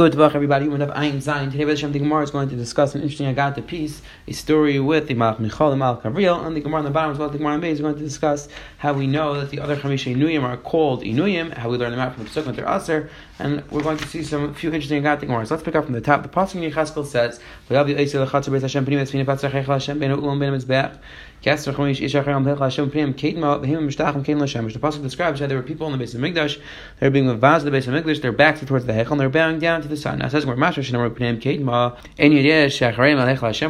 Good luck, everybody. We have Ayin Zayin. Today, Hashem, the Gemara is going to discuss an interesting Agatha piece, a story with the Malach Michal, the Malach Gabriel, and the Gemara on the bottom, as well the Gemara on is going to discuss how we know that the other Chamisha Inuyim are called Inuyim, how we learn them out from the Pesuk with their Aser, and we're going to see some few interesting Agatha Gemaras. Let's pick up from the top. The Pasuk in Yechaskel says, the pasuk describes how there were people in the base of Mikdash. They're being mavaz the base of Mikdash. Their backs are towards the Hechel. and They're bowing down to the sun. Now it says we're From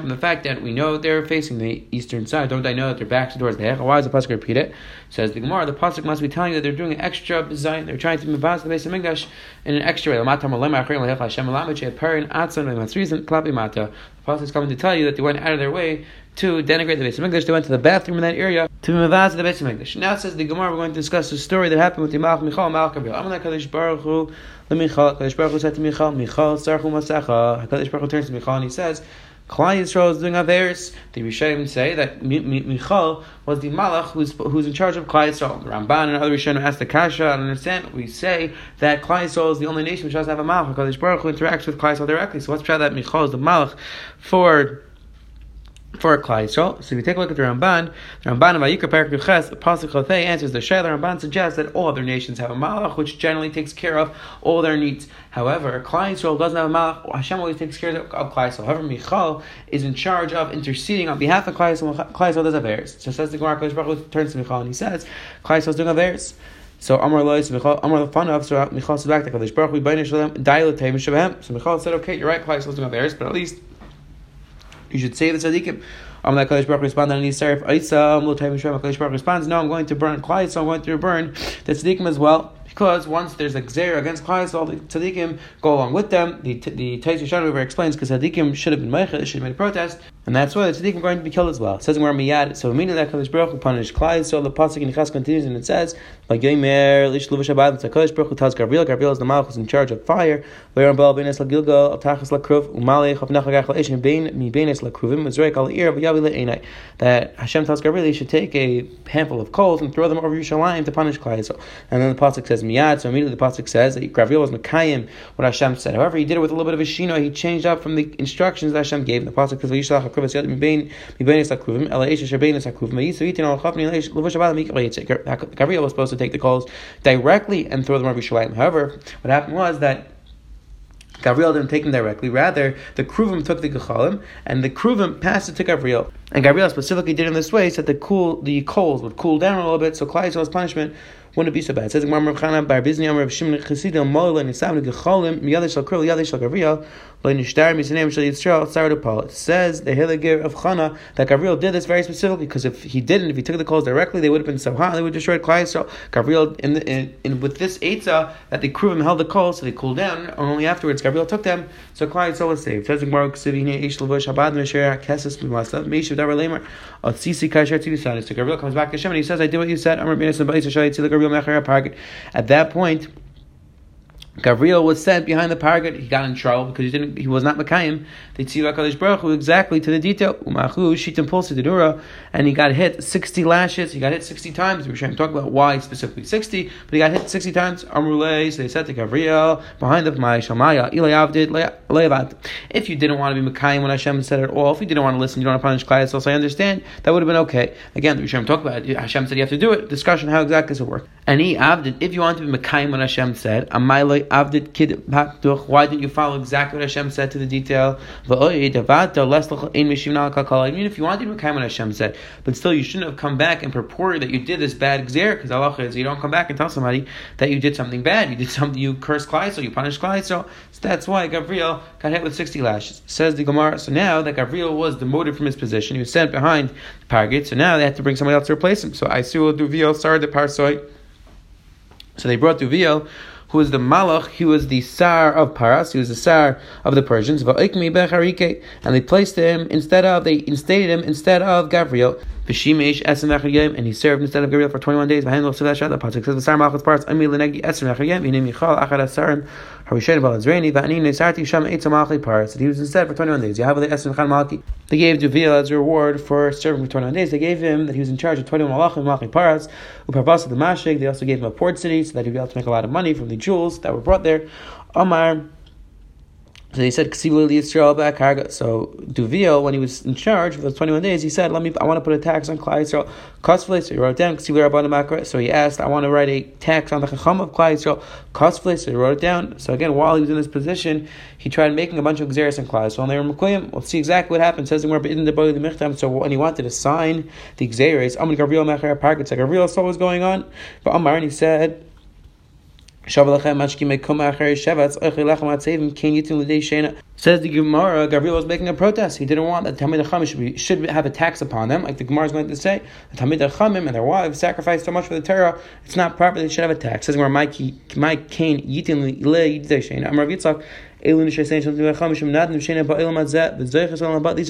the fact that we know they're facing the eastern side, don't I know that their backs are towards the Hechel? Why does the pasuk repeat it? Says the Gemara. The pasuk must be telling you that they're doing an extra design. They're trying to mavaz the base of Mikdash in an extra way. The pasuk is coming to tell you that they went out of their way to denigrate the base of Hamikdash. They went to the bathroom in that area to mavaz the Beis Hamikdash. Now it says the Gemara. We're going to discuss a story that happened with the Malach Michal Malach Gabriel. Amalek Kadosh Baruch Hu the Michal. Kadosh Baruch Hu said to Michal, Michal Sarchu Masecha. Kadosh Baruch Hu turns to Michal and he says. Klal Yisrael is doing Averis. The Rishonim say that Michal was the Malach who's, who's in charge of Klal Yisrael. The Ramban and other Rishonim ask the Kasha, I understand. We say that Klal Yisrael is the only nation which doesn't have a Malach because Baruch Hu interacts with Klal Yisrael directly. So try that Michal is the Malach for for Klal Yisrael. So if you take a look at the Ramban, the Ramban of Ayikra Parak Yuches, the Pasuk Chotei answers the Shayla. Ramban suggests that all other nations have a Malach, which generally takes care of all their needs. However, Klal Yisrael doesn't have a Malach. Hashem always takes care of Klal Yisrael. However, Michal is in charge of interceding on behalf of Klal Yisrael. Klal Yisrael does have heirs. So says the Gemara, Baruch turns to Michal and he says, Klal Yisrael is doing heirs. So Amar Lois Michal Amar Lefanav. So Michal said back to Kadosh Baruch Hu B'nei Shalem Dailatei Mishabehem. So Michal said, okay, you're right. Klal Yisrael is doing heirs, but at least you should say the tzaddikim. I'm like Kadosh Baruch responded and he said, "Aisa Multay Mishram." Kadosh Baruch responds, "No, I'm going to burn Klai, so I'm going to burn the tzaddikim as well." Because once there's a gzer against Klai, all the tzaddikim go along with them. The the Taisy Shana explains because tzaddikim should have been meichel, should have made a protest, and that's why the tzaddikim are going to be killed as well. It says in miyad. So immediately that Kadosh Baruch punish Klai. So the pasuk in Chas continues and it says, "Like Yomer Lish Luva Shabbat." It's Kadosh Baruch tells Gabriel. Gabriel is the malach who's in charge of fire. Ve'er Baal Benes LaGilgal Altachas LaKruv Umalech Avnach Agach LaEshin Bein Mi Benes LaKruvim Mizrek Al Ir V'Yavi LeEnai. That Hashem tells Gabriel he should take a handful of coals and throw them over Yerushalayim to punish Klai. And then the pasuk says miyad. So immediately the pasuk says that Gabriel was Mekayim what Hashem said. However, he did it with a little bit of a shino. He changed up from the instructions that Hashem gave. The pasuk says V'Yishlach HaKruvas Yad Mibein Mibein LaKruvim Ela Esha Shebein LaKruvim Mayisu Yitin Al Chafni Levush Abad Gabriel was supposed to take the coals directly and throw them over Yerushalayim. However, what happened was that Gabriel didn't take them directly. Rather, the Kruvim took the Gechalim, and the Kruvim passed it to Gabriel. And Gabriel specifically did it in this way, so that the cool the coals would cool down a little bit, so Klai punishment wouldn't be so bad. It says Gemara Chana Bar Bizni Amar Rav Shimon Chesidim Mola Nisav Gechalim Miyadish Shal Yadish Shal Gabriel Says the Hiligir of Chana that Gabriel did this very specifically because if he didn't, if he took the calls directly, they would have been so hot, they would have destroyed Klai So Gabriel in, the, in, in with this Eitzah that the Kruvim held the calls so they cooled down, and only afterwards Gabriel took them, so Klal Yisrael was saved. Says. So Gabriel comes back to Hashem and he says, I did what you said. At that point, Gabriel was sent behind the pargot. He got in trouble because he didn't. He was not Mekayim. They tzivah Kadosh Baruch Hu exactly to the detail. Umachu shitim dedura, and he got hit sixty lashes. He got hit sixty times. We are trying to talk about why specifically sixty, but he got hit sixty times. Amrulay. So they said to Gabriel behind the my shamaya. If you didn't want to be Mekayim when Hashem said it all, if you didn't want to listen, you don't want to punish Klai. So I understand that would have been okay. Again, the Rishon talk about it. Hashem said you have to do it. Discussion how exactly does it work? And he avdid. If you want to be Mekayim when Hashem said, Amaylay avdid kid why didn't you follow exactly what Hashem said to the detail? Even if you wanted to come what Hashem said, but still you shouldn't have come back and purported that you did this bad gzer, because Allah is you don't come back and tell somebody that you did something bad. You did something, you cursed Klai, so you punished Klai, so, that's why Gabriel got hit with 60 lashes. Says the Gemara, so now that Gabriel was demoted from his position, he was sent behind the Pargate, so now they had to bring somebody else to replace him. So I see Duviel started the Parsoi. So they brought Duviel, who was the Malach, he was the Sar of Paras, he was the Sar of the Persians, and they placed him instead of, they instated him instead of Gabriel. And he served instead of Gabriel for 21 days. The That he was instead for 21 days. They gave Duviel as a reward for serving for 21 days. They gave him that he was in charge of 21 malachim, malchi parts, uparvasa the mashik. They also gave him a port city so that he'd be able to make a lot of money from the jewels that were brought there. Omar, So he said, Yisrael So Duvio, when he was in charge for those 21 days, he said, Let me I want to put a tax on Klal Yisrael. Kosfle, so he wrote down. So he asked, I want to write a tax on the Chacham of Klal Yisrael. Kosfle, so he wrote it down. So again, while he was in this position, he tried making a bunch of Xeris and Klai So when they were Mekuyim, we'll see exactly what happened. Says in the body of the Michtam. So when he wanted to sign the Xeris, Amun Gabriel Mecher Park, it's like Gabriel saw what was going on. But Amar, and he said, Says the Gemara, Gabriel was making a protest. He didn't want that Talmid Chachamim should, should have a tax upon them, like the Gemara is going to say. The Talmid Chachamim and their wives sacrificed so much for the Torah, it's not proper, they should have a tax. Says Gemara, my Yitzchak, these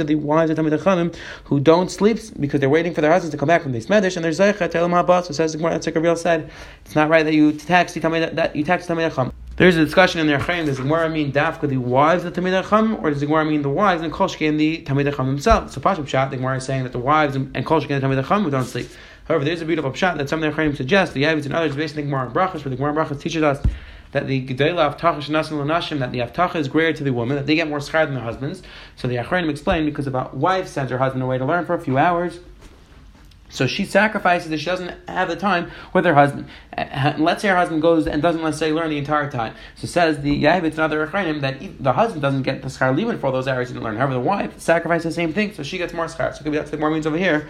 are the wives of Talmid Chachamim who don't sleep because they're waiting for their husbands to come back from this medish, and they're zeicha tell them habas. So says the Gemara, like Gabriel said, it's not right that you tax the Talmid that you tax the Chacham. There's a discussion in their Chaim. Does the Gemara mean dafka the wives of the Chacham, or does the Gemara mean the wives and Kolshke and the Talmid Chacham themselves? So Pashim Shat, the Gemara is saying that the wives and Kolshke and the Talmid Chacham who don't sleep. However, there's a beautiful shot that some of their Chaim suggest the Yavis and others based on the Gemara and Brachas, where the Gemara Brachas teaches us that the Gedela Avtacha Shnasim Lanashim, that the Avtacha is greater to the woman, that they get more schar than their husbands. So the Achronim explain because about wife sends her husband away to learn for a few hours. So she sacrifices that she doesn't have the time with her husband. And let's say her husband goes and doesn't, let's say, learn the entire time. So says the Yahibitz and other Achronim that the husband doesn't get the schar even for those hours he didn't learn. However, the wife sacrifices the same thing, so she gets more schar. So maybe that's the more means over here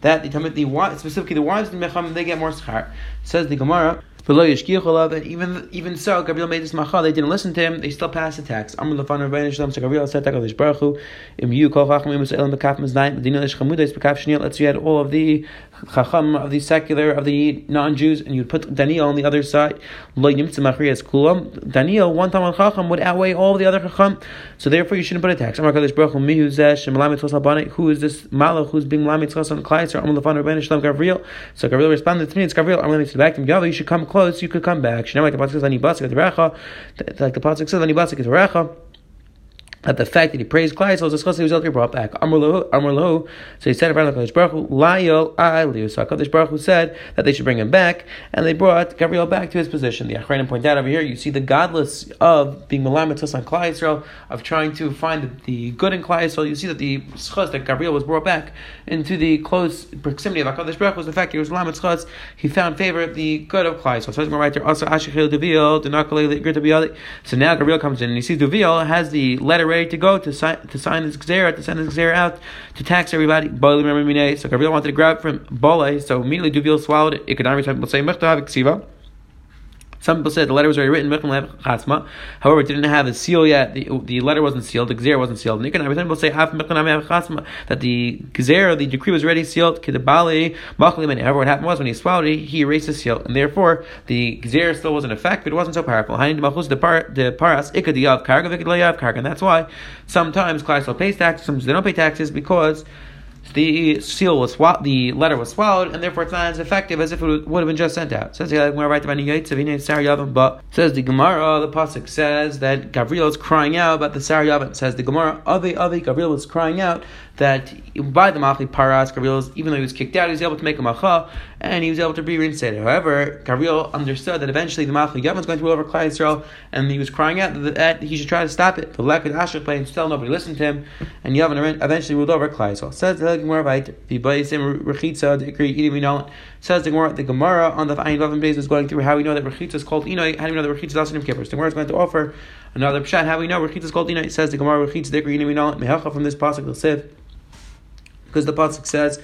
that the, the specifically the wives in Mecham, they get more schar. Says the Gemara. Even even so, Gabriel made this macha. They didn't listen to him. They still passed the tax. Amr Shalom. So Gabriel said, "Takadish Baruch Hu, im you kol chachmim elam bekaf maznayim medina lish chamudas bekaf shniyel." Let's you had all of the chacham of the secular of the non-Jews, and you'd put Daniel on the other side. Lo yimtza machriyas kulam. Daniel one time on chacham would outweigh all the other chacham. So therefore, you shouldn't put a tax. Amr mihu zeh shemalamet tzos Who is this malach who's being tzos on klai? So Amr Shalom Gabriel. So Gabriel responded to me. It's Gabriel. I'm going to back to him. You should come close. You could come back. Like the pasuk says, "Ani basik like the pasuk says, "Ani basik that the fact that he praised Klal Yisrael is he was ultimately brought back. Amr Lahu, so he said around Hakadosh Baruch Hu, Layo Aliu. So Hakadosh Baruch Hu said that they should bring him back, and they brought Gabriel back to his position. The Achrayim point out over here, you see the godless of being Malamatus on Klal Yisrael, of trying to find the good in Klal Yisrael. You see that the schus that Gabriel was brought back into the close proximity of Hakadosh Baruch Hu was the fact that he was Malamet. He found favor of the good of Klal Yisrael. So right there. Also, Ashachil Duvil, So now Gabriel comes in and he sees Duvil has the letter ready to go to sign to sign this gzera, to send this gzera out to tax everybody. So Gabriel wanted to grab from Bole, so immediately Duvil swallowed it. It could not say some people said the letter was already written, however, it didn't have a seal yet. The, the letter wasn't sealed, the gzer wasn't sealed. And some people say that the gzer, the decree was already sealed. However, what happened was when he swallowed it, he erased the seal, and therefore the gzer still was in effect, but it wasn't so powerful. And that's why sometimes Kleisel pays taxes, sometimes they don't pay taxes because the seal was swallowed, the letter was swallowed, and therefore it's not as effective as if it would have been just sent out. Says but says the Gemara, the pasuk says that Gabriel is crying out about the Sariyavim. Says the Gemara, Avi Avi, Gabriel was crying out that by the Machli Paras, Gabriel, even though he was kicked out, he was able to make a Macha, and he was able to be reinstated. However, Gabriel understood that eventually the Machli Yavim was going to rule over Klal Yisrael, and he was crying out that, he should try to stop it. The Lekad Asher played, and still nobody listened to him, and Yavin eventually ruled over Klal Yisrael. Says Says the Gemara, the Gemara on the Ayin Vav base is going through how we know that Rechitza is called Inoi, how do we know that Rechitza is also Nim Kippur? The Gemara is going to offer another pshat, how we know Rechitza is called Inoi. It says the Gemara, Rechitza, Dikri, Minol, Mehacha from this Pasuk, the Siv because the pasuk says.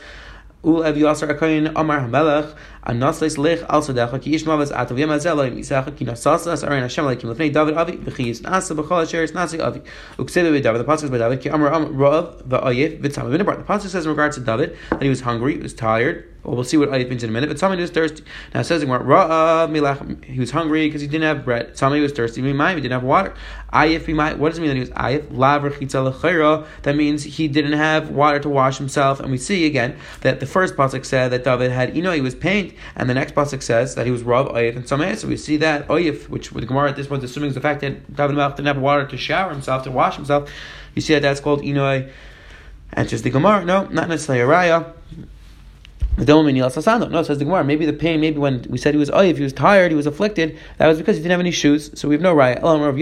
Ul Ev Yasser Akayin Amar Hamelech Anasles Lech Al Sadecha Ki Ishma Vaz Atav Yem Azel Elohim Yisachak Ki Nasasas Arin Hashem Elohim Lefnei David Avi V'chi Yis Nasa B'chol Asher Yis Nasi Avi Uksebe B'David the pasuk is by David Ki Amar Am Rav V'Ayif V'Tzam V'Nebar the pasuk says in regards to David that he was hungry he was tired well, we'll see what Ayif means in a minute. But somebody was thirsty. Now it says he was hungry because he didn't have bread. Somebody was thirsty. He didn't have water. Ayif What does it mean that he was Ayif? Lav That means he didn't have water to wash himself. And we see again that the first pasuk said that David had, you know, he was paint, and the next pasuk says that he was Rav Ayif and Sameh. So we see that Ayif, which with Gemara at this point is assuming is the fact that David didn't have water to shower himself, to wash himself. You see that that's called Inoi. And just the Gemara, no, not necessarily a raya. No, says the Gemara. Maybe the pain, maybe when we said he was oh, if he was tired, he was afflicted, that was because he didn't have any shoes. So we have no right. For the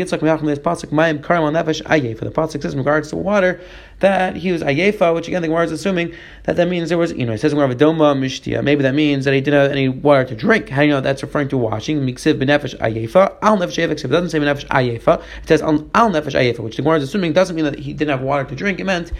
pasuk says in regards to water that he was ayefa, which again the Gemara is assuming that that means there was, you know, it says the Gemara doma mishtia. Maybe that means that he didn't have any water to drink. How do you know that's referring to washing? Miksiv benefesh ayefa al nefesh ayefa. It doesn't say benefesh ayefa. It says al nefesh ayefa, which the Gemara is assuming doesn't mean that he didn't have water to drink. It meant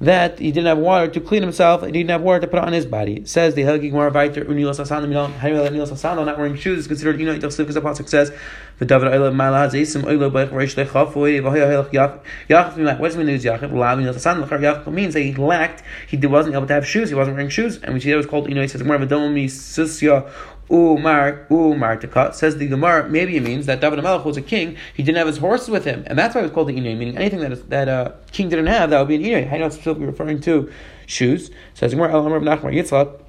that he didn't have water to clean himself, he didn't have water to put on his body. It says the Helgi Gemara Viter Unilas Asan how do you Nilas Asan not wearing shoes is considered you know because the pasuk says the David Oila Malad Zaysim Oila Bech Reish Lechafoy Vahya Yach Yach what does it mean is Yach? Lav Nilas Asan Lechar Yach means that he lacked he wasn't able to have shoes he wasn't wearing shoes. And we see that was called know he says more of a susya Umar Umartika says the Gemara. Maybe it means that David Melech was a king. He didn't have his horses with him, and that's why it was called the Inay. Meaning anything that is, that a king didn't have, that would be an Inay. How do you specifically referring to shoes? Says Gemara El Nachmar Yitzchak.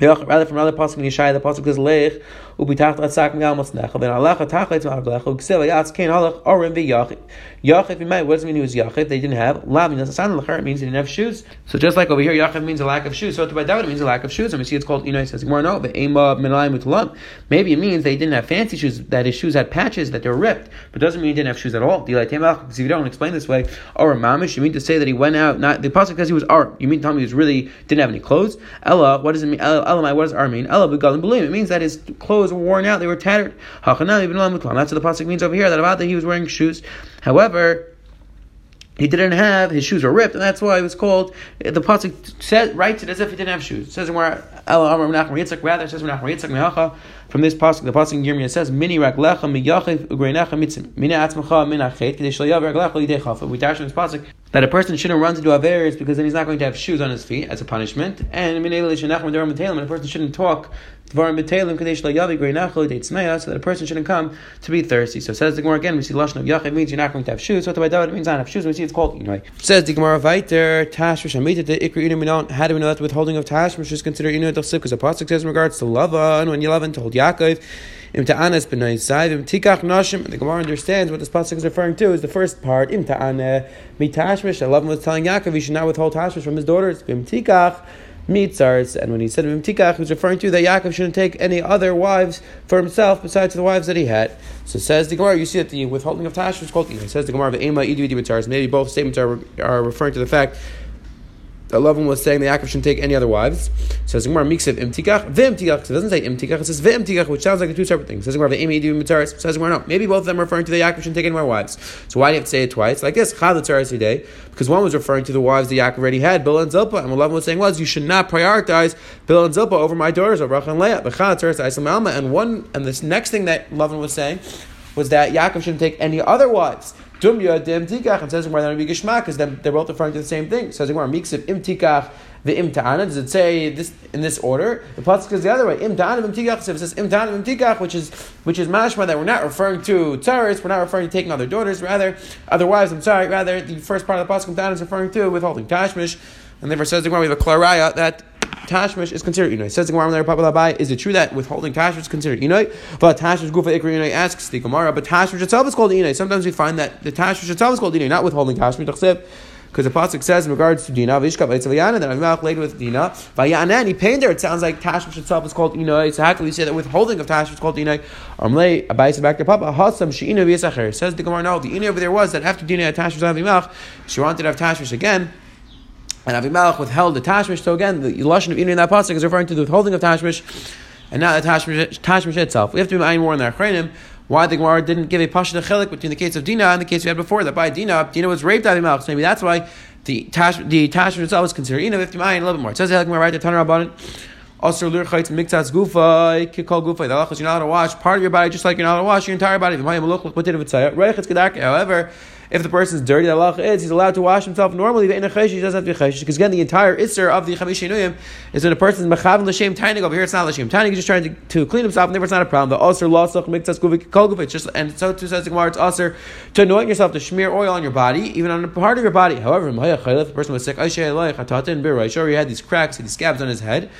Rather from other pasuk in Yeshaya, the pasuk is lech ubitacht atsak migal masnecha ben alecha tachlet ma'avlecha uksiv yatz kein halach orim v'yachid. Yachid, might, what does it mean he was yachid? They didn't have lav means asan lechar. It means he didn't have shoes. So just like over here, yachid means a lack of shoes. So to by David it means a lack of shoes. And we see it's called you know it says more no the ema minayim mutalam. Maybe it means they didn't have fancy shoes that his shoes had patches that they were ripped, but doesn't mean he didn't have shoes at all. Because if you don't explain this way, or mamish, you mean to say that he went out not the pasuk says he was art. You mean to tell me he was really didn't have any clothes? Ella, what does it mean? Elamai, what does ar mean? Ella begalim belim. It means that his clothes were worn out, they were tattered. That's what the pasuk means over here. That about that he was wearing shoes. However, he didn't have his shoes were ripped, and that's why it was called. The pasuk says writes it as if he didn't have shoes. It says where rather says from this pasuk. The pasuk in Yirmiyah says mini rak lecha miyachiv mitzim mina atzmacha mina chet. We dash this pasuk that a person shouldn't run into Averis because then he's not going to have shoes on his feet as a punishment, and and a person shouldn't talk so that a person shouldn't come to be thirsty. So says the Gemara again, we see Lashon of Yachid means you're not going to have shoes. So by it means not have shoes. We see it's called Inoi. Says the Gemara Viter, Tashmish Amita, the Ikri Minon. How do we know that withholding of Tashmish is considered Dachsib? Because the Pasuk says in regards to Lava, and when Yelavan told Yaakov, The Gemara understands what this pasuk is referring to is the first part. Im ta'ana mitashmish. Lavan was telling Yaakov he should not withhold tashmish from his daughters. Im tikach mitzars. And when he said Mimtikach, he was referring to that Yaakov shouldn't take any other wives for himself besides the wives that he had. So says the Gemara, you see that the withholding of Tash was called, it says the Gemara. Maybe both statements are, are referring to the fact that Lavan was saying that Yaakov shouldn't take any other wives. Says Gemara Miksiv Imtikach, Vimtikach. So it doesn't say Imtikach, it says Vimtikach, which sounds like two separate things. Says Gemara Emi Idu Mitzaris. Says Gemara no. Maybe both of them are referring to the Yaakov shouldn't take any more wives. So why do you have to say it twice? Like this, Chad today because one was referring to the wives that Yaakov already had, Bill and Zilpah, and what was saying was you should not prioritize Bill and Zilpah over my daughters, of Rachel and Leah. But Chad Alma, and one and this next thing that Lavan was saying was that Yaakov shouldn't take any other wives. Dumya dem tikach and says Gemara that would be gishmak because they're both referring to the same thing. Says Gemara miksiv im tikach the imtana. Does it say this in this order? The pasuk is the other way. Imtana imtikach. So it says imtana imtikach, which is which is mashma that we're not referring to tzaris. We're not referring to taking other daughters. Rather, other wives. I'm sorry. Rather, the first part of the pasuk imtana is referring to withholding tashmish. And therefore says the Gemara we have a klaraya that tashmish is considered inoy. Says the Gemara there, Papa Labai, is it true that withholding tashmish is considered inoy? But tashmish gufa ikri inoy asks the Gemara, but tashmish itself is called inoy. Sometimes we find that the tashmish itself is called inoy, not withholding tashmish. Because the pasuk says in regards to Dina, Vishkav Eitzavayana, that Avimelech laid with Dina, Vayana, and he pained her. It sounds like Tashmish itself is called Inoy. So how can we say that withholding of Tashmish is called Inoy? Amlei, Abayis back to Papa, Hasam Sheina V'Yisacher. Says the Gemara, no, the Inoy over there was that after Dina had Tashmish Avimelech, she wanted to have Tashmish again. And Avimelech withheld the Tashmish. So again, the Lashon of Inoy in that pasuk is referring to the withholding of Tashmish and not the Tashmish, tashmish itself. We have to be more in the Achronim why the Gemara didn't give a pasha chelik between the case of Dina and the case we had before that by Dina, Dina was raped mouth. So maybe that's why the tash the tashmish itself is considered Ina fifty a little bit more. It says the Gemara right the Tanur it. Also, lur chayt miktas gufa, kikol gufa. The halachas you're not allowed to wash part of your body just like you're not allowed to wash your entire body. However, if the person is dirty, the halacha is he's allowed to wash himself normally. But in a chesh, he doesn't have to be chesh because again, the entire isser of the chamishinuyim is when a person is mechav l'shem tainig. Over here, it's not l'shem tainig. He's just trying to, to clean himself, and therefore it's not a problem. The aser lasach miktas guvik kol guvik. Just and so too says the gemara. It's aser to anoint yourself to smear oil on your body, even on a part of your body. However, if the person was sick, sure he had these cracks, these scabs on his head.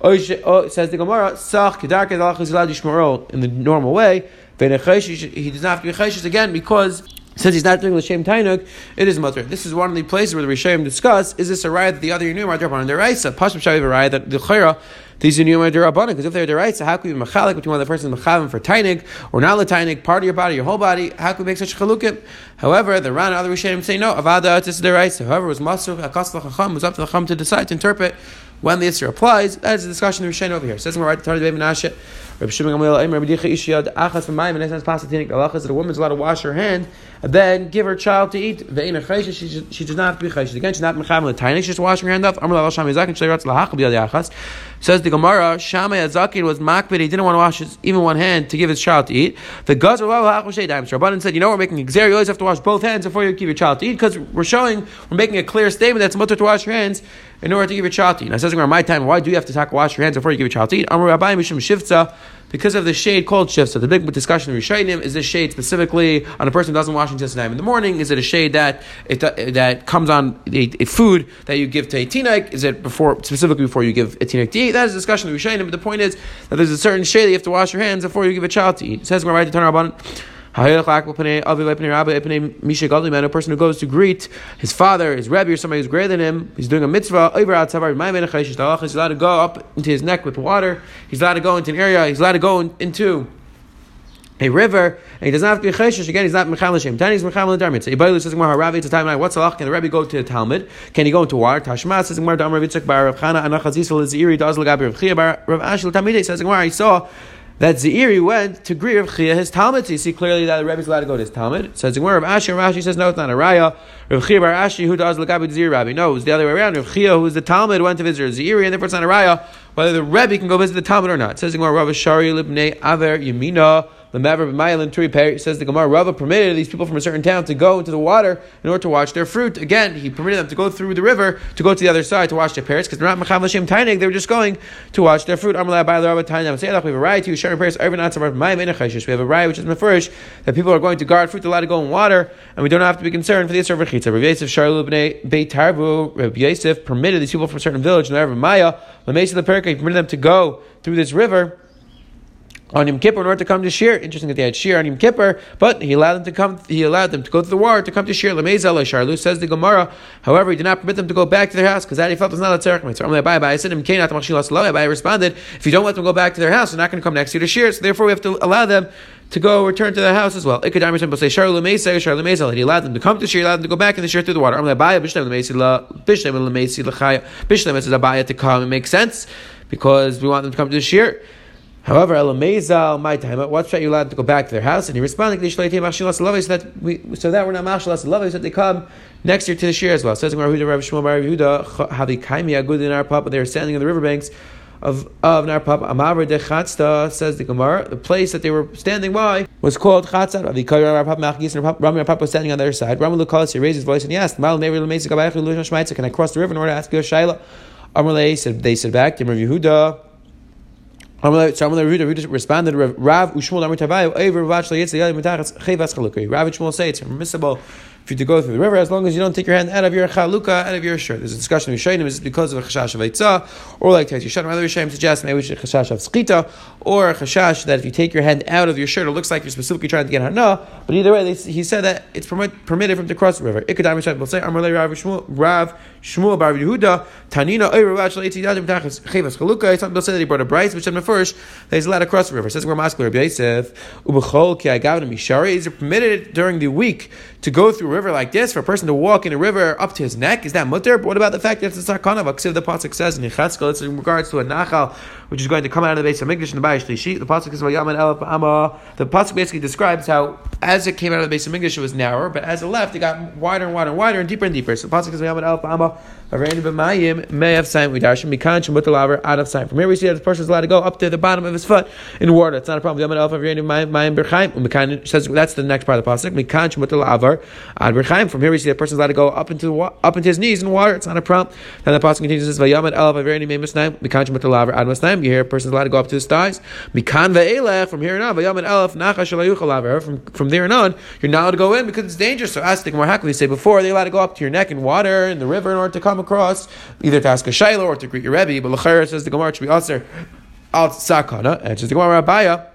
Oh, says the Gemara, Sach Kedarke the is allowed to in the normal way. He does not have to be chayshish again because since he's not doing l'shem tainuk, it is mutter. This is one of the places where the Rishonim discuss: is this a riot that the other Yinum are Drabanan deraisa? Pashim Shavi a riot that the Chayra these Yinum are Drabanan because if they're deraisa, how can we be machalik between one of the persons mechavim for tainuk or not l'tainik, part of your body, your whole body? How can we make such a chalukim? However, the Ran and other Rishonim say no. Avada is deraisa. However, it was masur akas l'chacham was up to the chacham to decide to interpret when the Isra applies. That is a discussion of Rishonim over here. Says right to Tari Menashe. Rabbi Shimon Gamliel, Rabbi Dicha Ishiyad, Achas from Mayim, and essence pasatinik. The that a woman's allowed to wash her hand and then give her child to eat. Ve'in a she, she does not be chaysh. Again, she's not mecham the tiny. She's just washing her hand off. Amr l'al shami zakin shleiratz lahachal b'yad achas. Says the Gemara, Shammai Azakin was makbid. He didn't want to wash his, even one hand to give his child to eat. The Gazar Rabbanan said, you know, we're making exer. You always have to wash both hands before you give your child to eat because we're showing, we're making a clear statement that's mutter to wash your hands in order to give a child to eat. Now, says my time, why do you have to talk, wash your hands before you give a child to eat? Amr Rabbi Mishum Shivtza because of the shade called shifta. The big discussion in Rishonim is this shade specifically on a person who doesn't wash until nine in the morning. Is it a shade that it, that comes on a, a, food that you give to a tinek? Is it before specifically before you give a tinek to eat? That is a discussion in Rishonim. But the point is that there's a certain shade that you have to wash your hands before you give a child to eat. It says, "We're right to turn our a person who goes to greet his father, his rabbi, or somebody who's greater than him, he's doing a mitzvah. He's allowed to go up into his neck with water. He's allowed to go into an area. He's allowed to go into a river, and he doesn't have to be cheshish. Again, he's not mechal l'shem. Tani is mechal l'darmit. So Ibayu says, "Gemara Ravi, a time. What's halach? Can the Rebbe go to the Talmud? Can he go into water? Tashma says, "Gemara Damar Vitzak Bar Rav Chana Anachazis Liziri Daz Lagabi Rav Chia Bar Rav Ashel Tamidei says, "Gemara, I saw." That Zeiri went to greet Rav Chia his Talmud. So you see clearly that the Rebbe is allowed to go to his Talmud. It's where Rav Ashi, Rav Ashi says, no, it's not a Raya. Rav Chia Bar Ashi, who does Lagabi Zeiri Rabbi. No, it's the other way around. Rav Chia, who is the Talmud, went to visit Zeiri, and therefore it's not a Raya, whether the Rebbe can go visit the Talmud or not. It says where Rav Shari Libnei Aver Yemina the Maver B'Mayalim to repair. Says the Gemara, Rava permitted these people from a certain town to go into the water in order to watch their fruit. Again, he permitted them to go through the river to go to the other side to wash their parents because they're not Mecham Lashem Tainig. They were just going to watch their fruit. We have a right to sharing prayers. We have a right which is mefurish that people are going to guard fruit allowed to go in water, and we don't have to be concerned for the Yisrael Rechitza. Rav Yosef Sharlu Bnei Beit Tarvu. Rav Yosef permitted these people from a certain village, and Rav Maya, Lamesa the Perka, he permitted them to go through this river on Yom Kippur in order to come to Shir. Interesting that they had Shir on Yom Kippur, but he allowed them to come. He allowed them to go to the war to come to Shir. Lemezah Sharlu says the Gemara. However, he did not permit them to go back to their house because that he felt was not a tzarech mitzvah. I said him I responded, if you don't let them go back to their house, they're not going to come next year to Shir. So therefore, we have to allow them to go return to their house as well. Ikadam Yisrael say Sharlu Lemezah Sharlu Lemezah. He allowed them to come to Shir, allowed them to go back in the Shir through the water. Bishlem Bishlem is Abaya to come. It makes sense because we want them to come to the Shir. However, Elamezal, my time, what's that you're allowed to go back to their house? And he responded, so that we, so that we're not mashalas so that they come next year to the shir as well. Says Rav Yehuda, Havi Kaimi Agud in our papa, they are standing on the riverbanks of of Narpap. Amavr de Chatzta says the Gemara. The place that they were standing by was called Chatzat. Ravi Kayar Narpap Machgis and Rami Narpap was standing on the other side. Rami Lukalis he raised his voice and he asked, Mal Meir Lemesa Gabayach Lushma Can I cross the river in order to ask you a Shaila? Said they said back to Rav Yehuda. Someone responded, Rav Ushmul Amr Tavayu, Rav Rav Ushmul say it's permissible for you to go through the river as long as you don't take your hand out of your chaluka, out of your shirt. There's a discussion of Yishayim, is it because of a chashash of Eitzah, or like Tais Yishayim, other Yishayim suggest maybe it's a chashash of skita, or a chashash that if you take your hand out of your shirt, it looks like you're specifically trying to get hana, but either way, they, he said that it's permit, permitted for him to cross the river. Ikadam Yishayim will say, Amrle Rav Shmuel, Rav Shmuel Bar Yehuda, Tanina Oyer Rav Shal Eitzidadim Tachas Chavas Chaluka, some people say that he brought a bright, which said first that he's allowed to cross the river. It says we're Rabbi Yosef, Ubechol Ki Agavim Mishari, is it permitted during the week to go through river like this for a person to walk in a river up to his neck? Is that mutter? But what about the fact that it's a sakana? Aksiv the pasuk says in Yechatzkel, it's in regards to a nachal which is going to come out of the base of Mikdash in the Bayish Lishi. The pasuk is Vayaman. The pasuk basically describes how as it came out of the base of Mikdash, it was narrower, but as it left, it got wider and wider and wider and deeper and deeper. So the pasuk is Vayaman Elef Amma. May have sign we dash mikan out of sign. From here we see that the person is allowed to go up to the bottom of his foot in water. It's not a problem. Yaman alpha mayim berchaim. Says that's the next part of the pasuk. Ad berchaim. From here we see that the person is allowed to go up into up into his knees in water. It's not a problem. Then the pasuk continues says vayaman alpha vreni mayim misnaim mikan shemut lavar ad misnaim. You hear a person is allowed to go up to his thighs. Mikan. From here on on From from there and on, you're not allowed to go in because it's dangerous. So ask the can we say before they allowed to go up to your neck in water in the river in order to come across, either to ask a shayla or to greet your rebbe. But lachayr says the Gemara should be aser al sakana, and just the Gemara Abaya.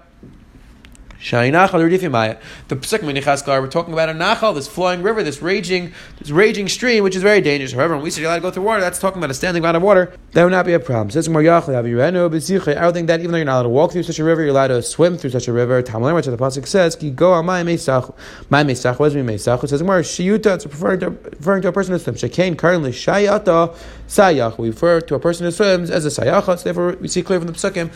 The Pesach we're talking about a Nachal, this flowing river, this raging, this raging stream, which is very dangerous. However, when we say you're allowed to go through water, that's talking about a standing amount of water. That would not be a problem. I don't think that even though you're not allowed to walk through such a river, you're allowed to swim through such a river. Tamalim, which the pasuk says, "Ki go on my my mesach." What does mean mesach? It says more shiyuta. It's referring to referring to a person who swims. Shekain currently shayata sayach. We refer to a person who swims as a sayach. So therefore, we see clear from the psukim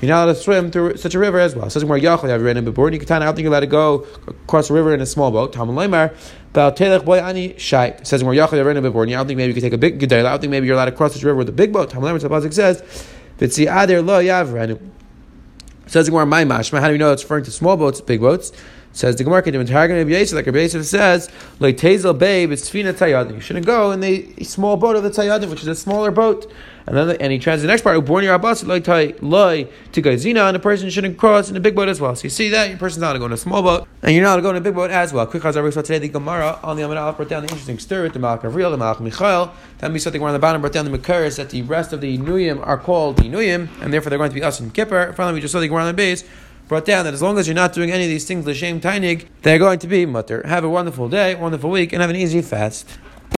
you're not allowed to swim through such a river as well. Says more Yachal, have ran in before? I don't think you're allowed to go across a river in a small boat. Talmud Leimar, Telech Boy Ani Shait. Says more Yachal, have ran in before? I don't think maybe you can take a big Gedayla. I don't think maybe you're allowed to cross this river with a big boat. Talmud Leimar, so Pazik says, Vitzi Adir Lo Yavranu. Says Gemara, my mashma. How do we know it's referring to small boats, big boats? Says the Gemara, like Rabbi Yosef says, like Tezel Babe, it's Fina Tayadim. You shouldn't go in the small boat of the Tayadim, which is a smaller boat. And then and he translates the next part, born your abbas like loy to gazina, and a person shouldn't cross in a big boat as well. So you see that your person's not going to go in a small boat, and you're not going to go in a big boat as well. Quick as chazar so today the Gemara on the Amid Aleph brought down the interesting story the Malach Avril, the Malach Michael. That means something we're on the bottom brought down the Makaris that the rest of the Nuyim are called the Nuyim, and therefore they're going to be us and Kippur. Finally, we just saw the Gemara on the base brought down that as long as you're not doing any of these things, l'shem tainig, they're going to be mutter. Have a wonderful day, wonderful week, and have an easy fast.